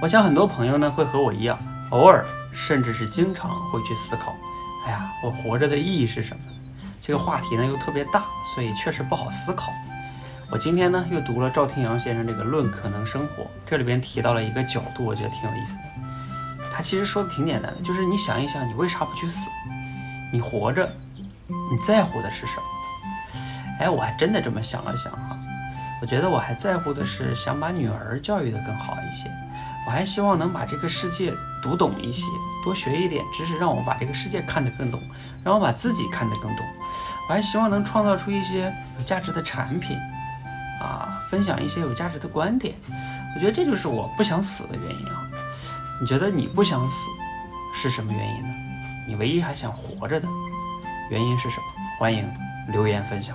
我想很多朋友呢会和我一样，偶尔甚至是经常会去思考，哎呀，我活着的意义是什么？这个话题呢又特别大，所以确实不好思考。我今天呢又读了赵天阳先生这个《论可能生活》，这里边提到了一个角度，我觉得挺有意思的。他其实说的挺简单的，就是你想一想，你为啥不去死？你活着，你在乎的是什么？哎，我还真的这么想了想哈，我觉得我还在乎的是想把女儿教育得更好一些，我还希望能把这个世界读懂一些，多学一点知识，让我把这个世界看得更懂，让我把自己看得更懂。我还希望能创造出一些有价值的产品。啊，分享一些有价值的观点，我觉得这就是我不想死的原因啊。你觉得你不想死是什么原因呢？你唯一还想活着的原因是什么？欢迎留言分享。